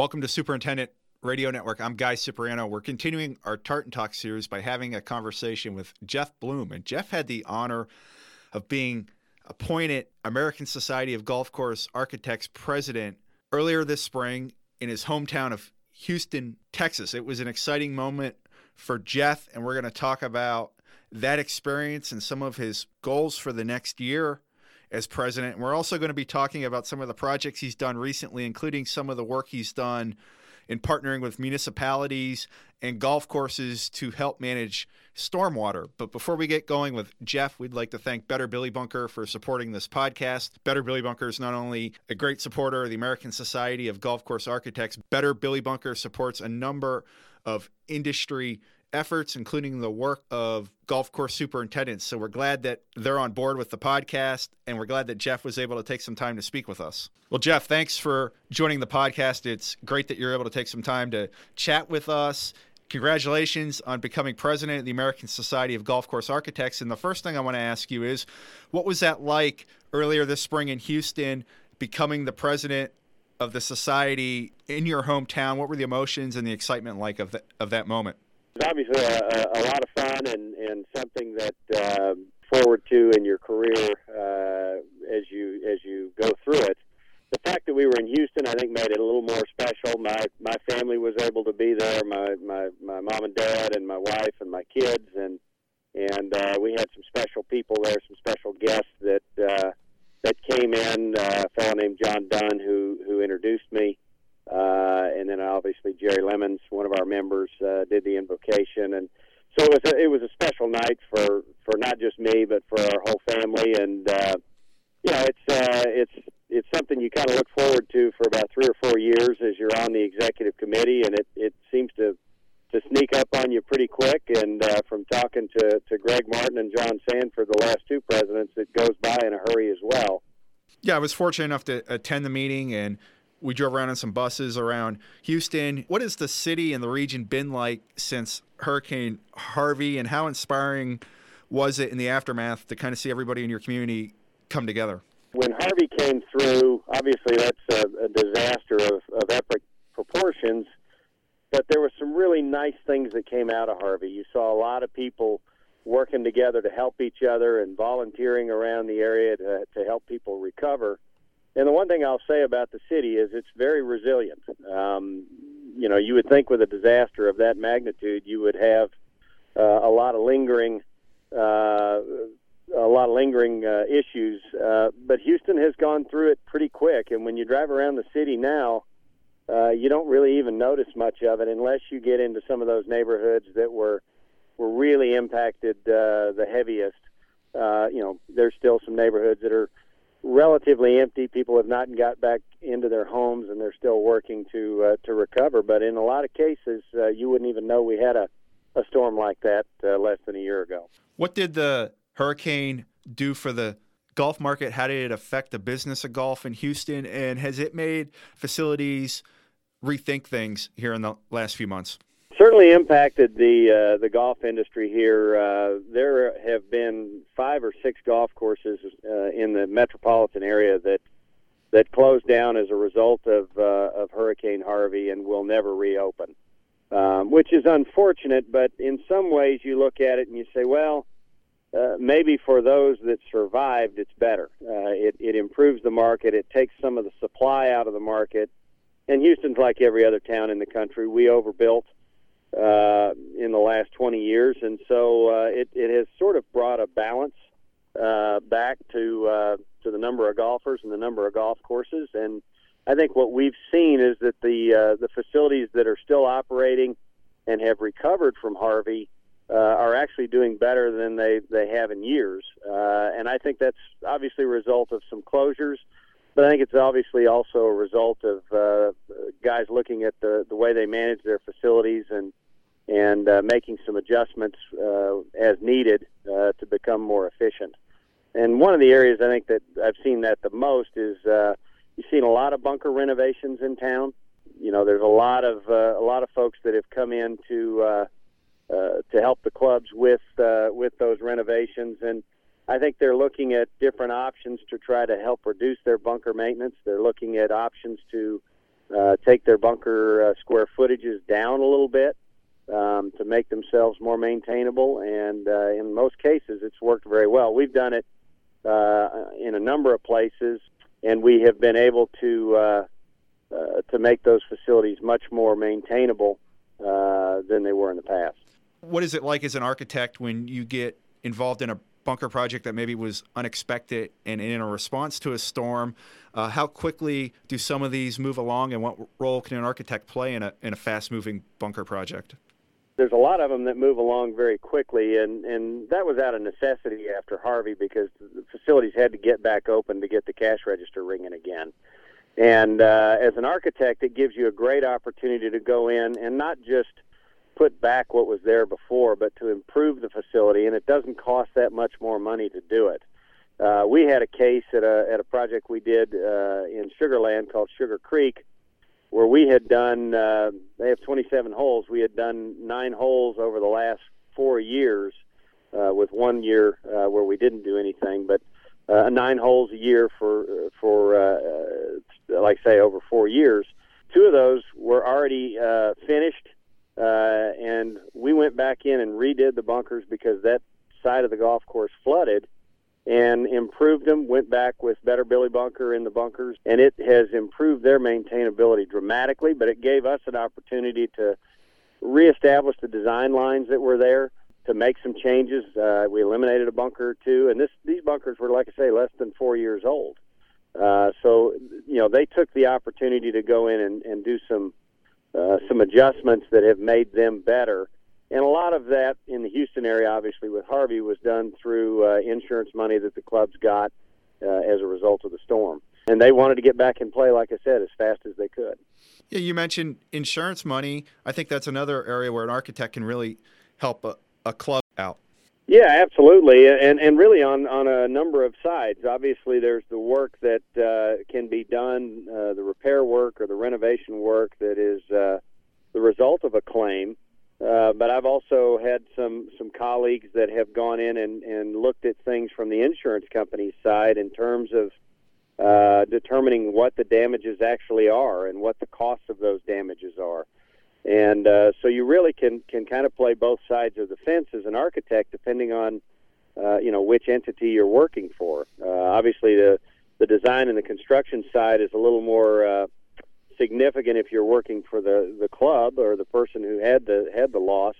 Welcome to Superintendent Radio Network. I'm Guy Cipriano. We're continuing our Tartan Talk series by having a conversation with Jeff Blume. And Jeff had the honor of being appointed American Society of Golf Course Architects president earlier this spring in his hometown of Houston, Texas. It was an exciting moment for Jeff, and we're going to talk about that experience and some of his goals for the next year as president. We're also going to be talking about some of the projects he's done recently, including some of the work he's done in partnering with municipalities and golf courses to help manage stormwater. But before we get going with Jeff, we'd like to thank Better Billy Bunker for supporting this podcast. Better Billy Bunker is not only a great supporter of the American Society of Golf Course Architects, Better Billy Bunker supports a number of industry efforts, including the work of golf course superintendents. So we're glad that they're on board with the podcast, and we're glad that Jeff was able to take some time to speak with us. Well, Jeff, thanks for joining the podcast. It's great that you're able to take some time to chat with us. Congratulations on becoming president of the American Society of Golf Course Architects. And the first thing I want to ask you is what was that like earlier this spring in Houston, becoming the president of the society in your hometown? What were the emotions and the excitement like of, the, of that moment? It's obviously a, a lot of fun and, and something that um, forward to in your career uh, as you as you go through it. The fact that we were in Houston, I think, made it a little more special. My my family was able to be there. My my my mom and dad and my wife and my kids and and uh, we had some special people there, some special guests that uh, that came in. Uh, a fellow named John Dunn who who introduced me. Uh, and then obviously Jerry Lemons, one of our members, uh, did the invocation, and so it was a, it was a special night for for not just me but for our whole family. And uh, you know, it's uh, it's it's something you kind of look forward to for about three or four years as you're on the executive committee, and it it seems to to sneak up on you pretty quick. And uh, from talking to to Greg Martin and John Sanford, the last two presidents, it goes by in a hurry as well. Yeah, I was fortunate enough to attend the meeting and we drove around in some buses around Houston. What has the city and the region been like since Hurricane Harvey, and how inspiring was it in the aftermath to kind of see everybody in your community come together? When Harvey came through, obviously that's a, a disaster of, of epic proportions, but there were some really nice things that came out of Harvey. You saw a lot of people working together to help each other and volunteering around the area to, to help people recover and the one thing I'll say about the city is it's very resilient. Um, you know, you would think with a disaster of that magnitude, you would have uh, a lot of lingering, uh, a lot of lingering uh, issues. Uh, but Houston has gone through it pretty quick, and when you drive around the city now, uh, you don't really even notice much of it unless you get into some of those neighborhoods that were were really impacted uh, the heaviest. You know, there's still some neighborhoods that are relatively empty. People have not got back into their homes, and they're still working to uh, to recover. But in a lot of cases, uh, you wouldn't even know we had a, a storm like that uh, less than a year ago. What did the hurricane do for the golf market? How did it affect the business of golf in Houston? And has it made facilities rethink things here in the last few months? Certainly impacted the uh, the golf industry here. Uh, there have been five or six golf courses uh, in the metropolitan area that that closed down as a result of uh, of Hurricane Harvey and will never reopen, um, which is unfortunate. But in some ways, you look at it and you say, well. Uh, maybe for those that survived, it's better. Uh, it, it improves the market. It takes some of the supply out of the market. And Houston's like every other town in the country. We overbuilt uh, in the last 20 years, and so uh, it, it has sort of brought a balance uh, back to uh, to the number of golfers and the number of golf courses. And I think what we've seen is that the uh, the facilities that are still operating and have recovered from Harvey uh, are actually doing better than they they have in years. Uh, and I think that's obviously a result of some closures. But I think it's obviously also a result of uh, guys looking at the, the way they manage their facilities and and uh, making some adjustments uh, as needed uh, to become more efficient. And one of the areas I think that I've seen that the most is uh, you've seen a lot of bunker renovations in town. You know, there's a lot of uh, a lot of folks that have come in to uh, to help the clubs with with those renovations, and I think they're looking at different options to try to help reduce their bunker maintenance. They're looking at options to take their bunker square footages down a little bit um, to make themselves more maintainable. And uh, in most cases, it's worked very well. We've done it uh, in a number of places, and we have been able to uh, uh, to make those facilities much more maintainable uh, than they were in the past. What is it like as an architect when you get involved in a bunker project that maybe was unexpected and in a response to a storm? Uh, how quickly do some of these move along, and what role can an architect play in a in a fast moving bunker project? There's a lot of them that move along very quickly, and and that was out of necessity after Harvey because the facilities had to get back open to get the cash register ringing again. And uh, as an architect, it gives you a great opportunity to go in and not just put back what was there before, but to improve the facility, and it doesn't cost that much more money to do it. Uh, we had a case at a at a project we did uh, in Sugarland called Sugar Creek where we had done uh, they have 27 holes. We had done nine holes over the last four years uh, with one year uh, where we didn't do anything but uh, nine holes a year for for uh, uh, like say over four years. Two of those were already uh, finished uh, and we went back in and redid the bunkers because that side of the golf course flooded and improved them. Went back with better Billy Bunker in the bunkers, and it has improved their maintainability dramatically. But it gave us an opportunity to reestablish the design lines that were there, to make some changes. Uh, we eliminated a bunker or two, and this these bunkers were, like I say, less than four years old. Uh, so you know they took the opportunity to go in and, and do some uh, some adjustments that have made them better and a lot of that in the Houston area, obviously, with Harvey, was done through uh, insurance money that the clubs got uh, as a result of the storm. And they wanted to get back in play, like I said, as fast as they could. Yeah, you mentioned insurance money. I think that's another area where an architect can really help a, a club out. Yeah, absolutely, and and really on on a number of sides. Obviously, there's the work that uh, can be done, uh, the repair work or the renovation work that is uh, the result of a claim. Uh, but I've also had some some colleagues that have gone in and, and looked at things from the insurance company's side in terms of uh, determining what the damages actually are and what the costs of those damages are. And uh, so you really can can kind of play both sides of the fence as an architect, depending on uh, you know which entity you're working for. Uh, obviously, the the design and the construction side is a little more significant if you're working for the the club or the person who had the had the loss.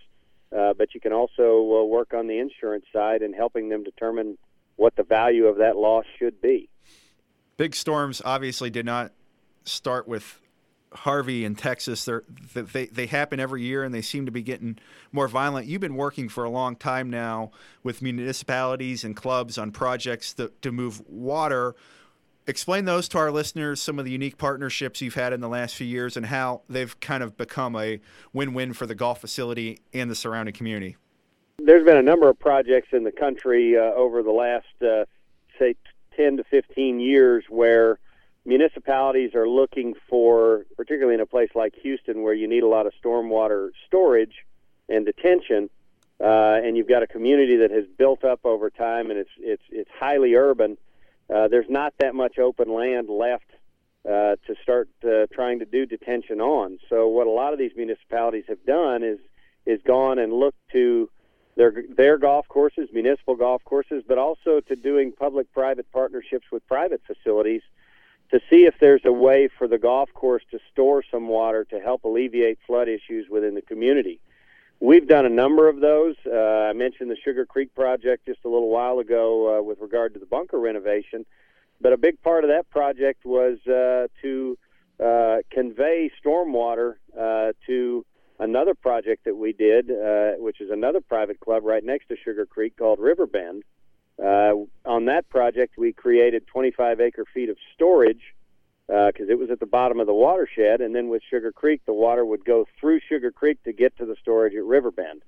Uh, but you can also uh, work on the insurance side and helping them determine what the value of that loss should be. Big storms obviously did not start with Harvey in Texas. They're, they they happen every year, and they seem to be getting more violent. You've been working for a long time now with municipalities and clubs on projects to, to move water explain those to our listeners, some of the unique partnerships you've had in the last few years and how they've kind of become a win win for the golf facility and the surrounding community. There's been a number of projects in the country uh, over the last, uh, say, 10 to 15 years where municipalities are looking for, particularly in a place like Houston where you need a lot of stormwater storage and detention. Uh, and you've got a community that has built up over time, and it's it's it's highly urban uh, there's not that much open land left uh, to start uh, trying to do detention on. So what a lot of these municipalities have done is is gone and looked to their their golf courses, municipal golf courses, but also to doing public-private partnerships with private facilities to see if there's a way for the golf course to store some water to help alleviate flood issues within the community. We've done a number of those. Uh, I mentioned the Sugar Creek project just a little while ago uh, with regard to the bunker renovation, but a big part of that project was uh, to uh, convey stormwater uh, to another project that we did, uh, which is another private club right next to Sugar Creek called Riverbend. On that project, we created 25 acre feet of storage because uh, it was at the bottom of the watershed. And then with Sugar Creek, the water would go through Sugar Creek to get to the storage at Riverbend.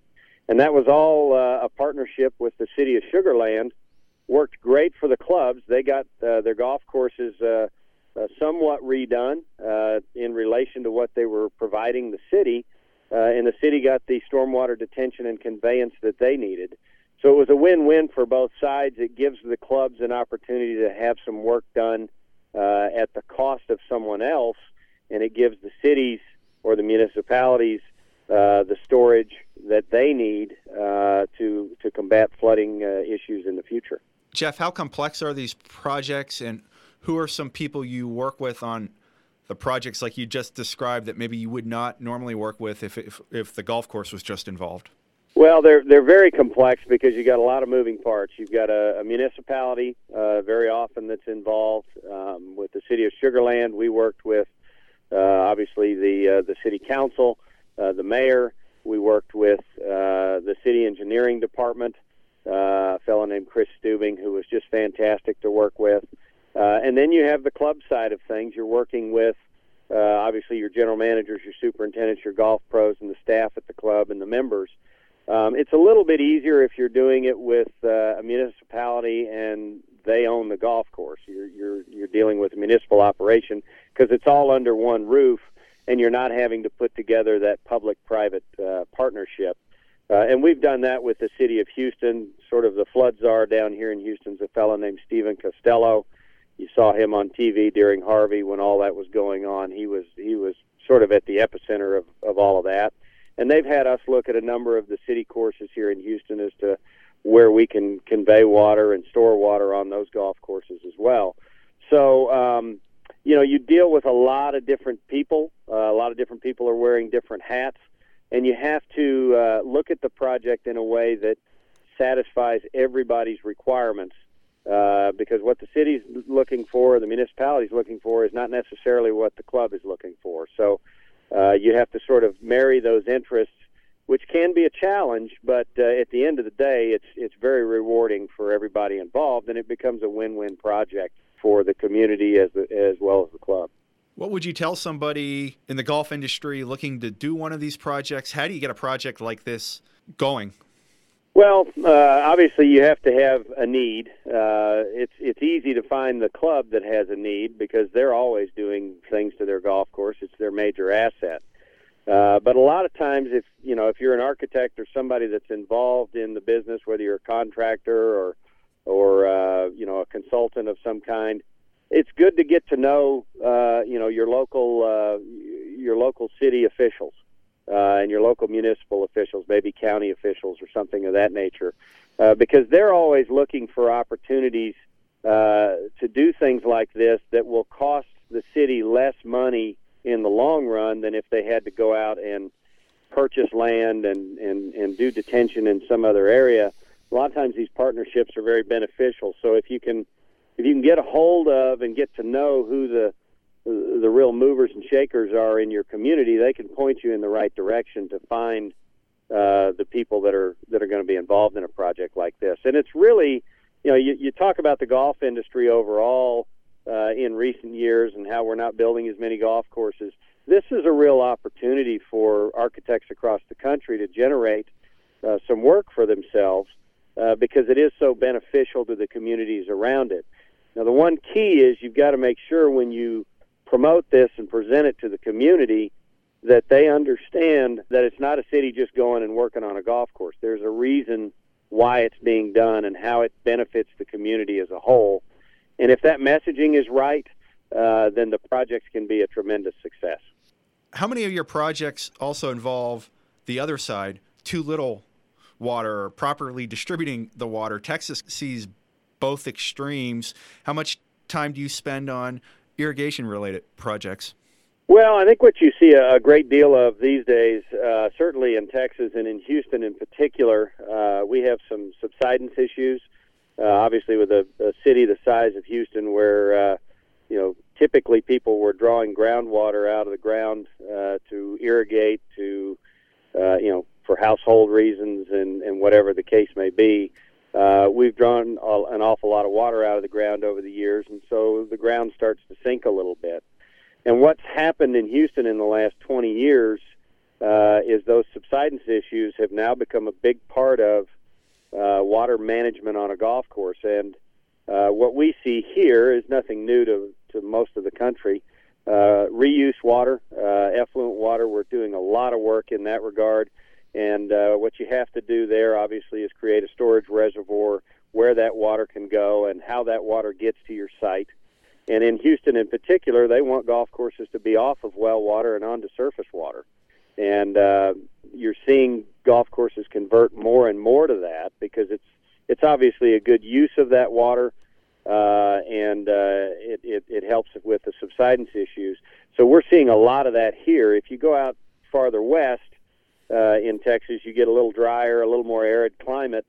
And that was all uh, a partnership with the city of Sugarland. Worked great for the clubs. They got uh, their golf courses uh, uh, somewhat redone uh, in relation to what they were providing the city. Uh, and the city got the stormwater detention and conveyance that they needed. So it was a win-win for both sides. It gives the clubs an opportunity to have some work done uh, at the cost of someone else. and it gives the cities or the municipalities uh, the storage that they need uh, to to combat flooding uh, issues in the future. Jeff, how complex are these projects, and who are some people you work with on the projects like you just described that maybe you would not normally work with if if, if the golf course was just involved? Well, they're they're very complex because you've got a lot of moving parts. You've got a, a municipality uh, very often that's involved. Um, with the city of Sugarland, we worked with uh, obviously the uh, the city council, uh, the mayor. We worked with uh, the city engineering department, uh, a fellow named Chris Stubing, who was just fantastic to work with. And then you have the club side of things. You're working with obviously your general managers, your superintendents, your golf pros, and the staff at the club and the members. Um, it's a little bit easier if you're doing it with uh, a municipality and they own the golf course. You're you're you're dealing with a municipal operation because it's all under one roof, and you're not having to put together that public-private uh, partnership. Uh, and we've done that with the city of Houston. Sort of the flood czar down here in Houston's a fellow named Stephen Costello. You saw him on TV during Harvey when all that was going on. He was he was sort of at the epicenter of, of all of that. And they've had us look at a number of the city courses here in Houston as to where we can convey water and store water on those golf courses as well. So, um, you know, you deal with a lot of different people. Uh, a lot of different people are wearing different hats, and you have to uh, look at the project in a way that satisfies everybody's requirements. Uh, because what the city's looking for, the municipality's looking for, is not necessarily what the club is looking for. So, uh, you have to sort of marry those interests which can be a challenge, but uh, at the end of the day, it's it's very rewarding for everybody involved, and it becomes a win-win project for the community as as well as the club. What would you tell somebody in the golf industry looking to do one of these projects? How do you get a project like this going? Well, uh, obviously you have to have a need. Uh, it's it's easy to find the club that has a need because they're always doing things to their golf course. It's their major asset. Uh, but a lot of times, if you know, if you're an architect or somebody that's involved in the business, whether you're a contractor or or uh, you know a consultant of some kind, it's good to get to know uh, you know your local uh, your local city officials uh, and your local municipal officials, maybe county officials or something of that nature, uh, because they're always looking for opportunities uh, to do things like this that will cost the city less money in the long run than if they had to go out and purchase land and, and, and do detention in some other area. A lot of times these partnerships are very beneficial. So if you can if you can get a hold of and get to know who the the real movers and shakers are in your community, they can point you in the right direction to find uh, the people that are that are going to be involved in a project like this. And it's really, you know, you, you talk about the golf industry overall uh, in recent years and how we're not building as many golf courses. This is a real opportunity for architects across the country to generate uh, some work for themselves uh, because it is so beneficial to the communities around it. Now, the one key is you've got to make sure when you promote this and present it to the community that they understand that it's not a city just going and working on a golf course. There's a reason why it's being done and how it benefits the community as a whole. And if that messaging is right, uh, then the projects can be a tremendous success. How many of your projects also involve the other side, too little water, or properly distributing the water? Texas sees both extremes. How much time do you spend on irrigation related projects? Well, I think what you see a great deal of these days, uh, certainly in Texas and in Houston in particular, uh, we have some subsidence issues uh, obviously, with a, a city the size of Houston, where uh, you know typically people were drawing groundwater out of the ground uh, to irrigate, to uh, you know for household reasons and, and whatever the case may be. Uh, we've drawn an awful lot of water out of the ground over the years, and so the ground starts to sink a little bit. And what's happened in Houston in the last 20 years uh, is those subsidence issues have now become a big part of uh, water management on a golf course. And uh, what we see here is nothing new to, to most of the country. Uh, reuse water, uh, effluent water, we're doing a lot of work in that regard. And uh, what you have to do there, obviously, is create a storage reservoir where that water can go and how that water gets to your site. And in Houston, in particular, they want golf courses to be off of well water and onto surface water. And uh, you're seeing golf courses convert more and more to that because it's it's obviously a good use of that water, uh, and uh, it, it it helps with the subsidence issues. So we're seeing a lot of that here. If you go out farther west uh, in Texas, you get a little drier, a little more arid climate.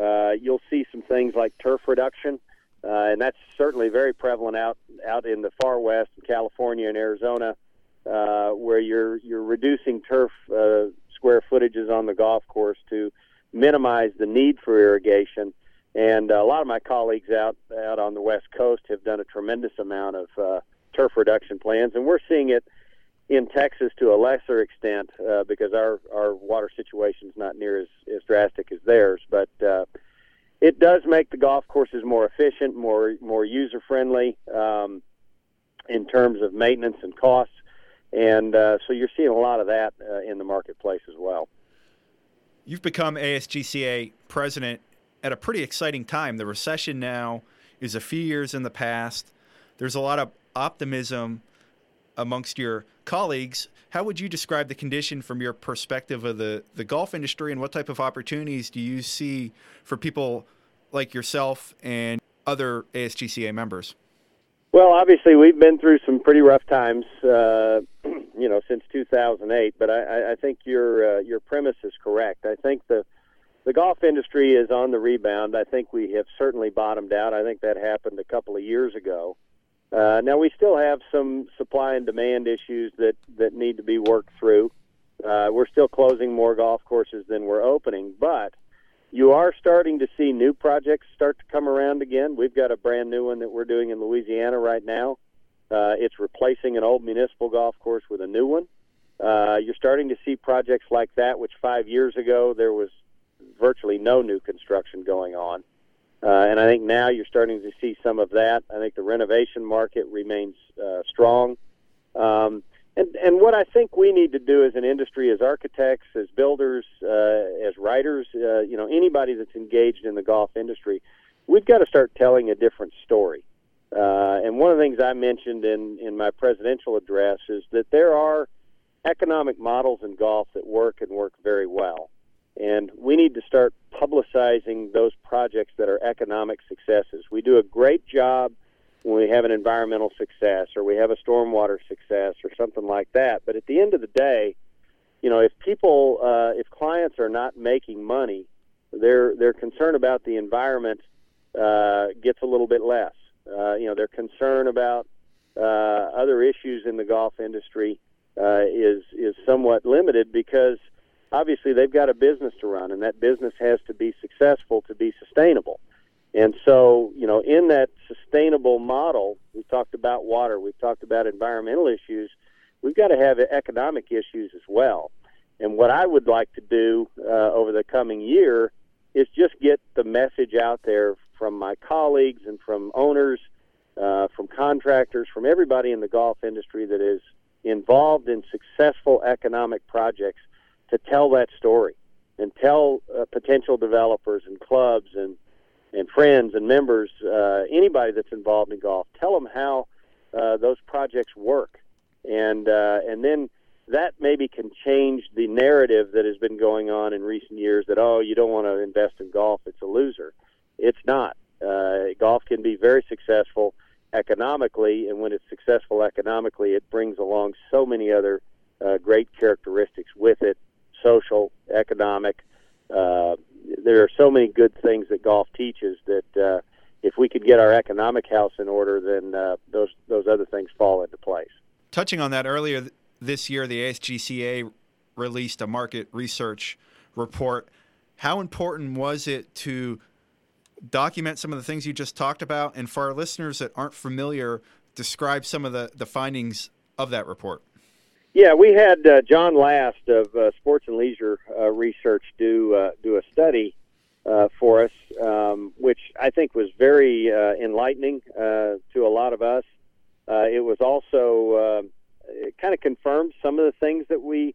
Uh, you'll see some things like turf reduction, uh, and that's certainly very prevalent out out in the far west, in California and Arizona, uh, where you're you're reducing turf uh, square footages on the golf course to minimize the need for irrigation. And a lot of my colleagues out out on the west coast have done a tremendous amount of uh, turf reduction plans, and we're seeing it in Texas to a lesser extent uh, because our our water situation is not near as, as drastic as theirs, but uh, it does make the golf courses more efficient, more more user friendly um, in terms of maintenance and costs, and uh, so you're seeing a lot of that uh, in the marketplace as well. You've become ASGCA president at a pretty exciting time. The recession now is a few years in the past. There's a lot of optimism amongst your colleagues. How would you describe the condition from your perspective of the, the golf industry, and what type of opportunities do you see for people like yourself and other ASGCA members? Well, obviously, we've been through some pretty rough times, uh, you know, since 2008. But I, I think your uh, your premise is correct. I think the the golf industry is on the rebound. I think we have certainly bottomed out. I think that happened a couple of years ago. Uh, now we still have some supply and demand issues that that need to be worked through. Uh, we're still closing more golf courses than we're opening, but you are starting to see new projects start to come around again. We've got a brand new one that we're doing in Louisiana right now. Uh, it's replacing an old municipal golf course with a new one. Uh, you're starting to see projects like that, which five years ago there was virtually no new construction going on. Uh, and I think now you're starting to see some of that. I think the renovation market remains uh, strong. Um, and, and what I think we need to do as an industry, as architects, as builders, uh, as writers, uh, you know, anybody that's engaged in the golf industry, we've got to start telling a different story. Uh, and one of the things I mentioned in, in my presidential address is that there are economic models in golf that work and work very well. And we need to start publicizing those projects that are economic successes. We do a great job when we have an environmental success or we have a stormwater success or something like that. But at the end of the day, you know, if people, uh, if clients are not making money, their their concern about the environment uh, gets a little bit less. Uh, you know, their concern about uh, other issues in the golf industry uh, is is somewhat limited because obviously they've got a business to run, and that business has to be successful to be sustainable. And so, you know, in that sustainable model, we've talked about water, we've talked about environmental issues, we've got to have economic issues as well. And what I would like to do uh, over the coming year is just get the message out there from my colleagues and from owners, uh, from contractors, from everybody in the golf industry that is involved in successful economic projects to tell that story and tell uh, potential developers and clubs and and friends and members, uh, anybody that's involved in golf, tell them how uh, those projects work, and uh, and then that maybe can change the narrative that has been going on in recent years that oh you don't want to invest in golf it's a loser. It's not. Uh, golf can be very successful economically and when it's successful economically it brings along so many other uh, great characteristics with it social, economic. Uh, there are so many good things that golf teaches that uh, if we could get our economic house in order, then uh, those those other things fall into place. Touching on that earlier this year, the ASGCA released a market research report. How important was it to document some of the things you just talked about, and for our listeners that aren't familiar, describe some of the, the findings of that report? Yeah, we had uh, John Last of uh, Sports and Leisure uh, Research do uh, do a study uh, for us, um, which I think was very uh, enlightening to a lot of us. it was also it kind of confirmed some of the things that we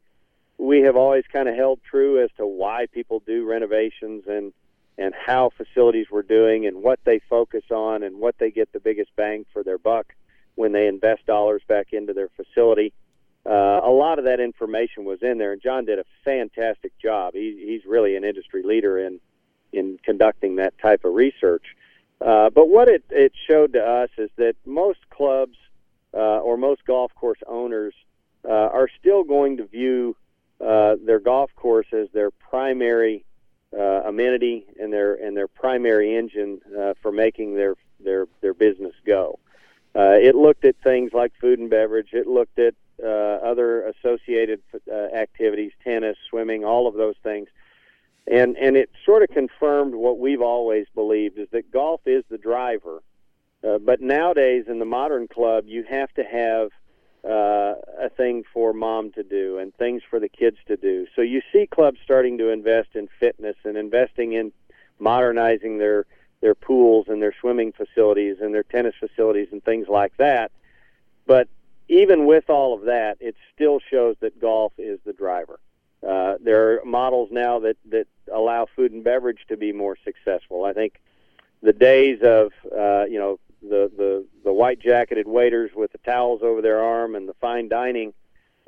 we have always kind of held true as to why people do renovations and and how facilities were doing and what they focus on and what they get the biggest bang for their buck when they invest dollars back into their facility. Uh, a lot of that information was in there, and John did a fantastic job. He, he's really an industry leader in in conducting that type of research. Uh, but what it, it showed to us is that most clubs uh, or most golf course owners uh, are still going to view uh, their golf course as their primary uh, amenity and their and their primary engine uh, for making their their their business go. Uh, it looked at things like food and beverage. It looked at uh, other associated uh, activities, tennis, swimming, all of those things, and and it sort of confirmed what we've always believed is that golf is the driver. Uh, but nowadays in the modern club, you have to have uh, a thing for mom to do and things for the kids to do. So you see clubs starting to invest in fitness and investing in modernizing their their pools and their swimming facilities and their tennis facilities and things like that. But even with all of that, it still shows that golf is the driver. Uh, there are models now that, that allow food and beverage to be more successful. I think the days of uh, you know the, the the white jacketed waiters with the towels over their arm and the fine dining,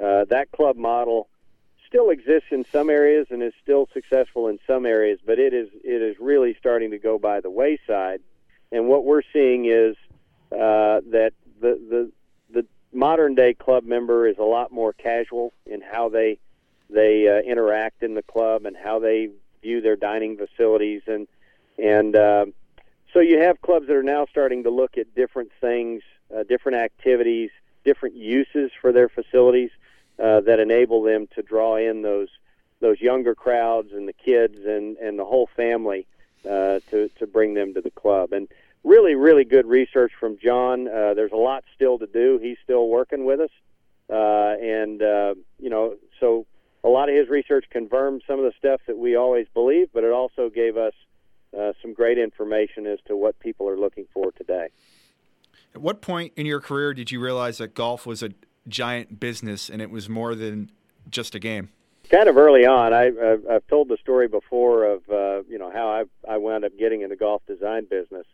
uh, that club model still exists in some areas and is still successful in some areas, but it is it is really starting to go by the wayside. And what we're seeing is uh, that the the modern day club member is a lot more casual in how they they uh, interact in the club and how they view their dining facilities and and uh, so you have clubs that are now starting to look at different things, uh, different activities, different uses for their facilities uh, that enable them to draw in those those younger crowds and the kids and and the whole family uh, to to bring them to the club. And really, really good research from John. Uh, there's a lot still to do. He's still working with us, uh, and uh, you know, so a lot of his research confirmed some of the stuff that we always believed, but it also gave us uh, some great information as to what people are looking for today. At what point in your career did you realize that golf was a giant business and it was more than just a game? Kind of early on. I, I've, I've told the story before of uh, you know how I I wound up getting in the golf design business.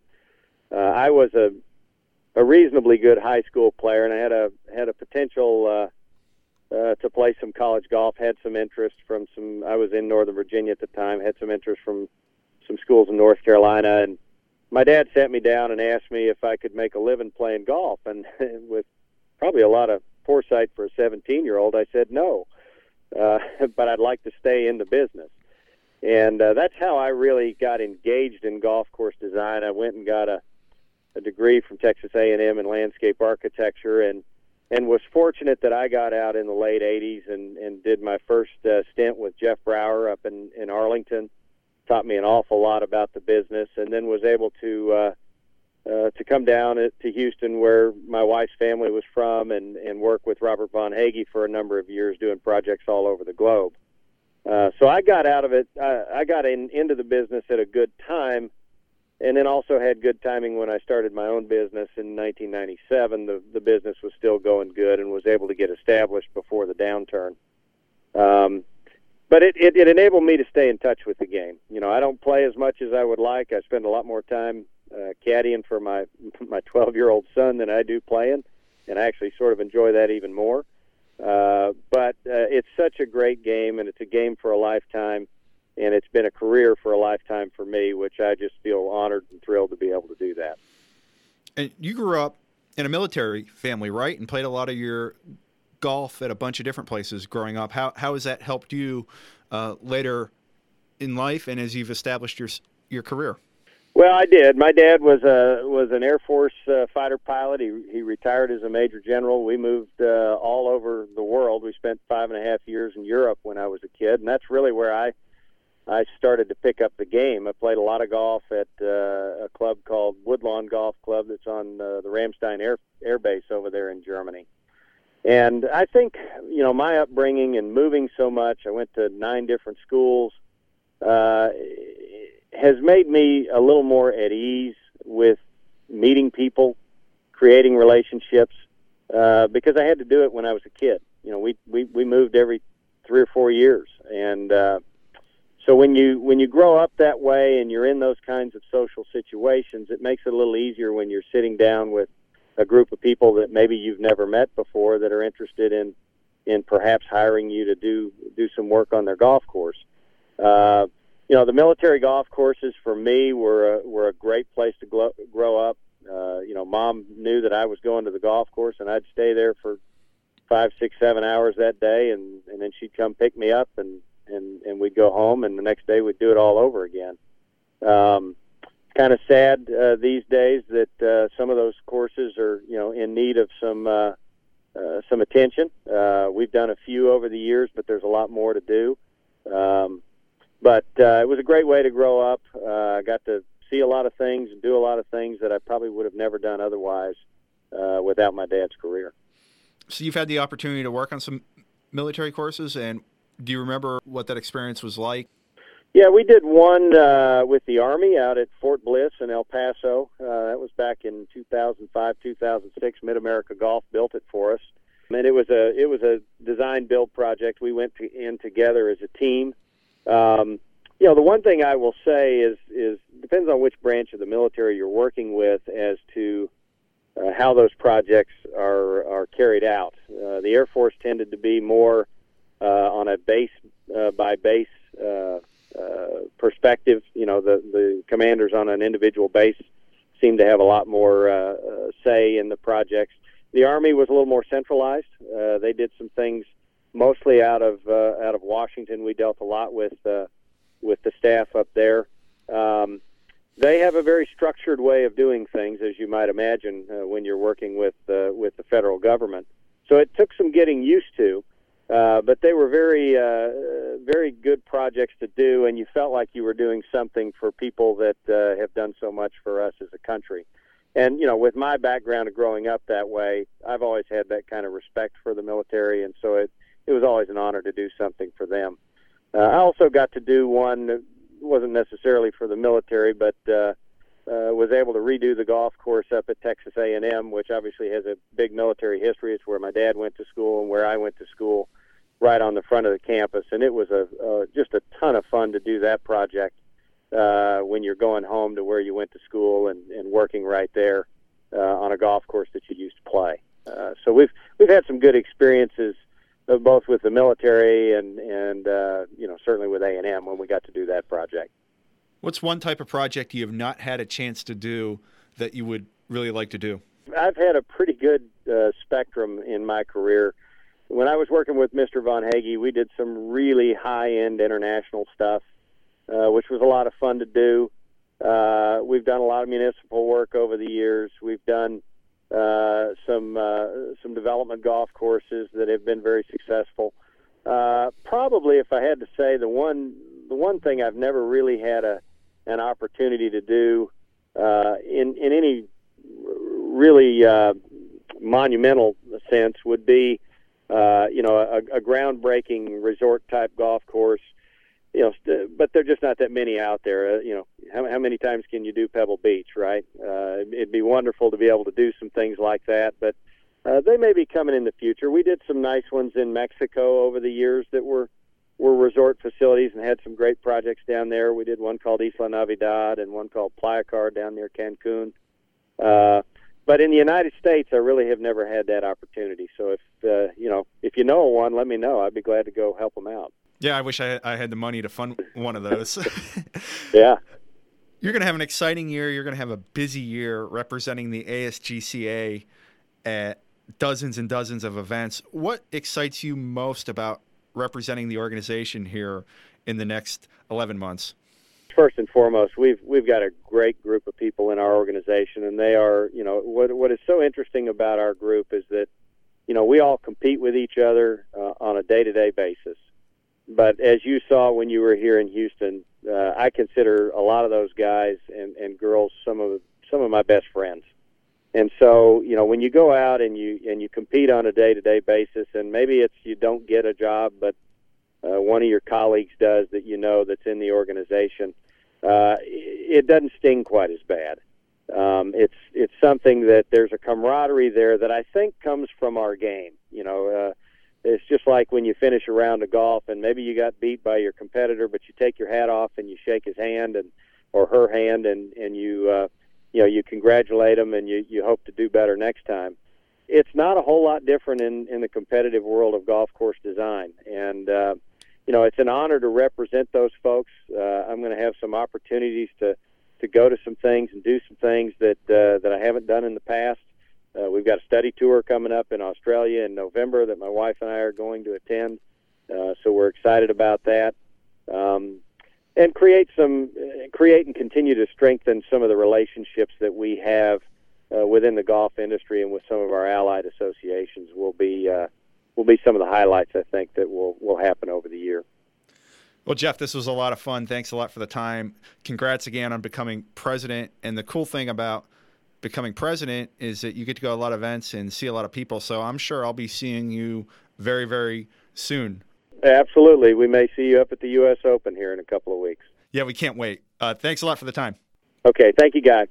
Uh, I was a a reasonably good high school player, and I had a had a potential uh, uh, to play some college golf. Had some interest from some. I was in Northern Virginia at the time. Had some interest from some schools in North Carolina, and my dad sat me down and asked me if I could make a living playing golf. And with probably a lot of foresight for a 17 year old, I said no, uh, but I'd like to stay in the business. And uh, that's how I really got engaged in golf course design. I went and got a, a degree from Texas A&M in landscape architecture, and and was fortunate that I got out in the late 80s and, and did my first uh, stint with Jeff Brauer up in, in Arlington taught me an awful lot about the business, and then was able to uh, uh, to come down to Houston, where my wife's family was from, and and work with Robert Von Hagge for a number of years, doing projects all over the globe. Uh, so I got out of it. I, I got in, into the business at a good time, and then also had good timing when I started my own business in 1997. The the business was still going good, and was able to get established before the downturn. Um, but it, it, it enabled me to stay in touch with the game. You know, I don't play as much as I would like. I spend a lot more time uh, caddying for my my 12 year old son than I do playing, and I actually sort of enjoy that even more. Uh, but uh, it's such a great game, and it's a game for a lifetime, and it's been a career for a lifetime for me, which I just feel honored and thrilled to be able to do that. And you grew up in a military family, right? And played a lot of your golf at a bunch of different places growing up. How how has that helped you uh, later in life and as you've established your your career? Well, I did. My dad was a was an Air Force uh, fighter pilot. He he retired as a major general. We moved uh, all over the world. We spent five and a half years in Europe when I was a kid, and that's really where I I started to pick up the game. I played a lot of golf at uh, a club called Woodlawn Golf Club that's on uh, the Ramstein Air Air Base over there in Germany. And I think, you know, my upbringing and moving so much, I went to nine different schools, uh, has made me a little more at ease with meeting people, creating relationships, uh, because I had to do it when I was a kid. You know, we, we, we moved every three or four years. And uh, so when you when you grow up that way and you're in those kinds of social situations, it makes it a little easier when you're sitting down with a group of people that maybe you've never met before that are interested in in perhaps hiring you to do do some work on their golf course. Uh, you know, the military golf courses for me were a, were a great place to grow, grow up. Uh, you know, mom knew that I was going to the golf course, and I'd stay there for five, six, seven hours that day, and and then she'd come pick me up, and and and we'd go home, and the next day we'd do it all over again. Um, kind of sad uh, these days that uh, some of those courses are you know in need of some uh, uh, some attention. Uh, we've done a few over the years, but there's a lot more to do. Um, but uh, it was a great way to grow up. Uh, I got to see a lot of things and do a lot of things that I probably would have never done otherwise uh, without my dad's career. So you've had the opportunity to work on some military courses, and do you remember what that experience was like? Yeah, we did one uh, with the Army out at Fort Bliss in El Paso. Uh, that was back in 2005, 2006. Mid America Golf built it for us, and it was a it was a design build project. We went to, in together as a team. Um, you know, the one thing I will say is is depends on which branch of the military you're working with as to uh, how those projects are are carried out. Uh, the Air Force tended to be more uh, on a base uh, by base uh, uh, perspective. You know, the the commanders on an individual base seem to have a lot more uh, uh, say in the projects. The Army was a little more centralized. Uh, they did some things mostly out of out of Washington. We dealt a lot with with the staff up there. Um, they have a very structured way of doing things, as you might imagine, uh, when you're working with uh, with the federal government. So it took some getting used to. Uh, but they were very, uh, very good projects to do, and you felt like you were doing something for people that uh, have done so much for us as a country. And you know, with my background of growing up that way, I've always had that kind of respect for the military, and so it it was always an honor to do something for them. Uh, I also got to do one that wasn't necessarily for the military, but uh, uh, was able to redo the golf course up at Texas A&M, which obviously has a big military history. It's where my dad went to school and where I went to school, right on the front of the campus. And it was a uh, just a ton of fun to do that project uh, when you're going home to where you went to school and, and working right there uh, on a golf course that you used to play. Uh, so we've we've had some good experiences uh, both with the military and and uh, you know certainly with A and M when we got to do that project. What's one type of project you have not had a chance to do that you would really like to do? I've had a pretty good uh, spectrum in my career. When I was working with Mr. Von Hagge, we did some really high-end international stuff, uh, which was a lot of fun to do. Uh, we've done a lot of municipal work over the years. We've done uh, some uh, some development golf courses that have been very successful. Uh, probably, if I had to say, the one the one thing I've never really had a an opportunity to do uh, in in any really uh, monumental sense would be uh, you know a, a groundbreaking resort type golf course. You know, st- but there're just not that many out there. Uh, you know, how, how many times can you do Pebble Beach, right? Uh, it'd be wonderful to be able to do some things like that, but uh, they may be coming in the future. We did some nice ones in Mexico over the years that were were resort facilities and had some great projects down there. We did one called Isla Navidad and one called Playacar down near Cancun. Uh, but in the United States, I really have never had that opportunity. So if uh, you know if you know one, let me know. I'd be glad to go help them out. Yeah, I wish I, I had the money to fund one of those. yeah. You're going to have an exciting year. You're going to have a busy year representing the ASGCA at dozens and dozens of events. What excites you most about representing the organization here in the next 11 months? First and foremost, we've we've got a great group of people in our organization, and they are, you know, what what is so interesting about our group is that, you know, we all compete with each other uh, on a day-to-day basis. But as you saw when you were here in Houston, uh, I consider a lot of those guys and, and girls some of some of my best friends. And so, you know, when you go out and you and you compete on a day-to-day basis, and maybe it's you don't get a job, but uh, one of your colleagues does that you know that's in the organization, uh, it doesn't sting quite as bad. Um, it's it's something that there's a camaraderie there that I think comes from our game. You know, it's just like when you finish a round of golf and maybe you got beat by your competitor, but you take your hat off and you shake his hand and or her hand and and you uh, you know you congratulate them and you you hope to do better next time. It's not a whole lot different in in the competitive world of golf course design, and uh, you know it's an honor to represent those folks. Uh, I'm going to have some opportunities to to go to some things and do some things that uh, that I haven't done in the past. Uh, we've got a study tour coming up in Australia in November that my wife and I are going to attend. Uh, so we're excited about that. Um, and create some, create and continue to strengthen some of the relationships that we have uh, within the golf industry and with some of our allied associations will be uh, will be some of the highlights I think that will will happen over the year. Well, Jeff, this was a lot of fun. Thanks a lot for the time. Congrats again on becoming president. And the cool thing about becoming president is that you get to go to a lot of events and see a lot of people. So I'm sure I'll be seeing you very, very soon. Absolutely. We may see you up at the U.S. Open here in a couple of weeks. Yeah, we can't wait. Uh, thanks a lot for the time. Okay. Thank you, Guy.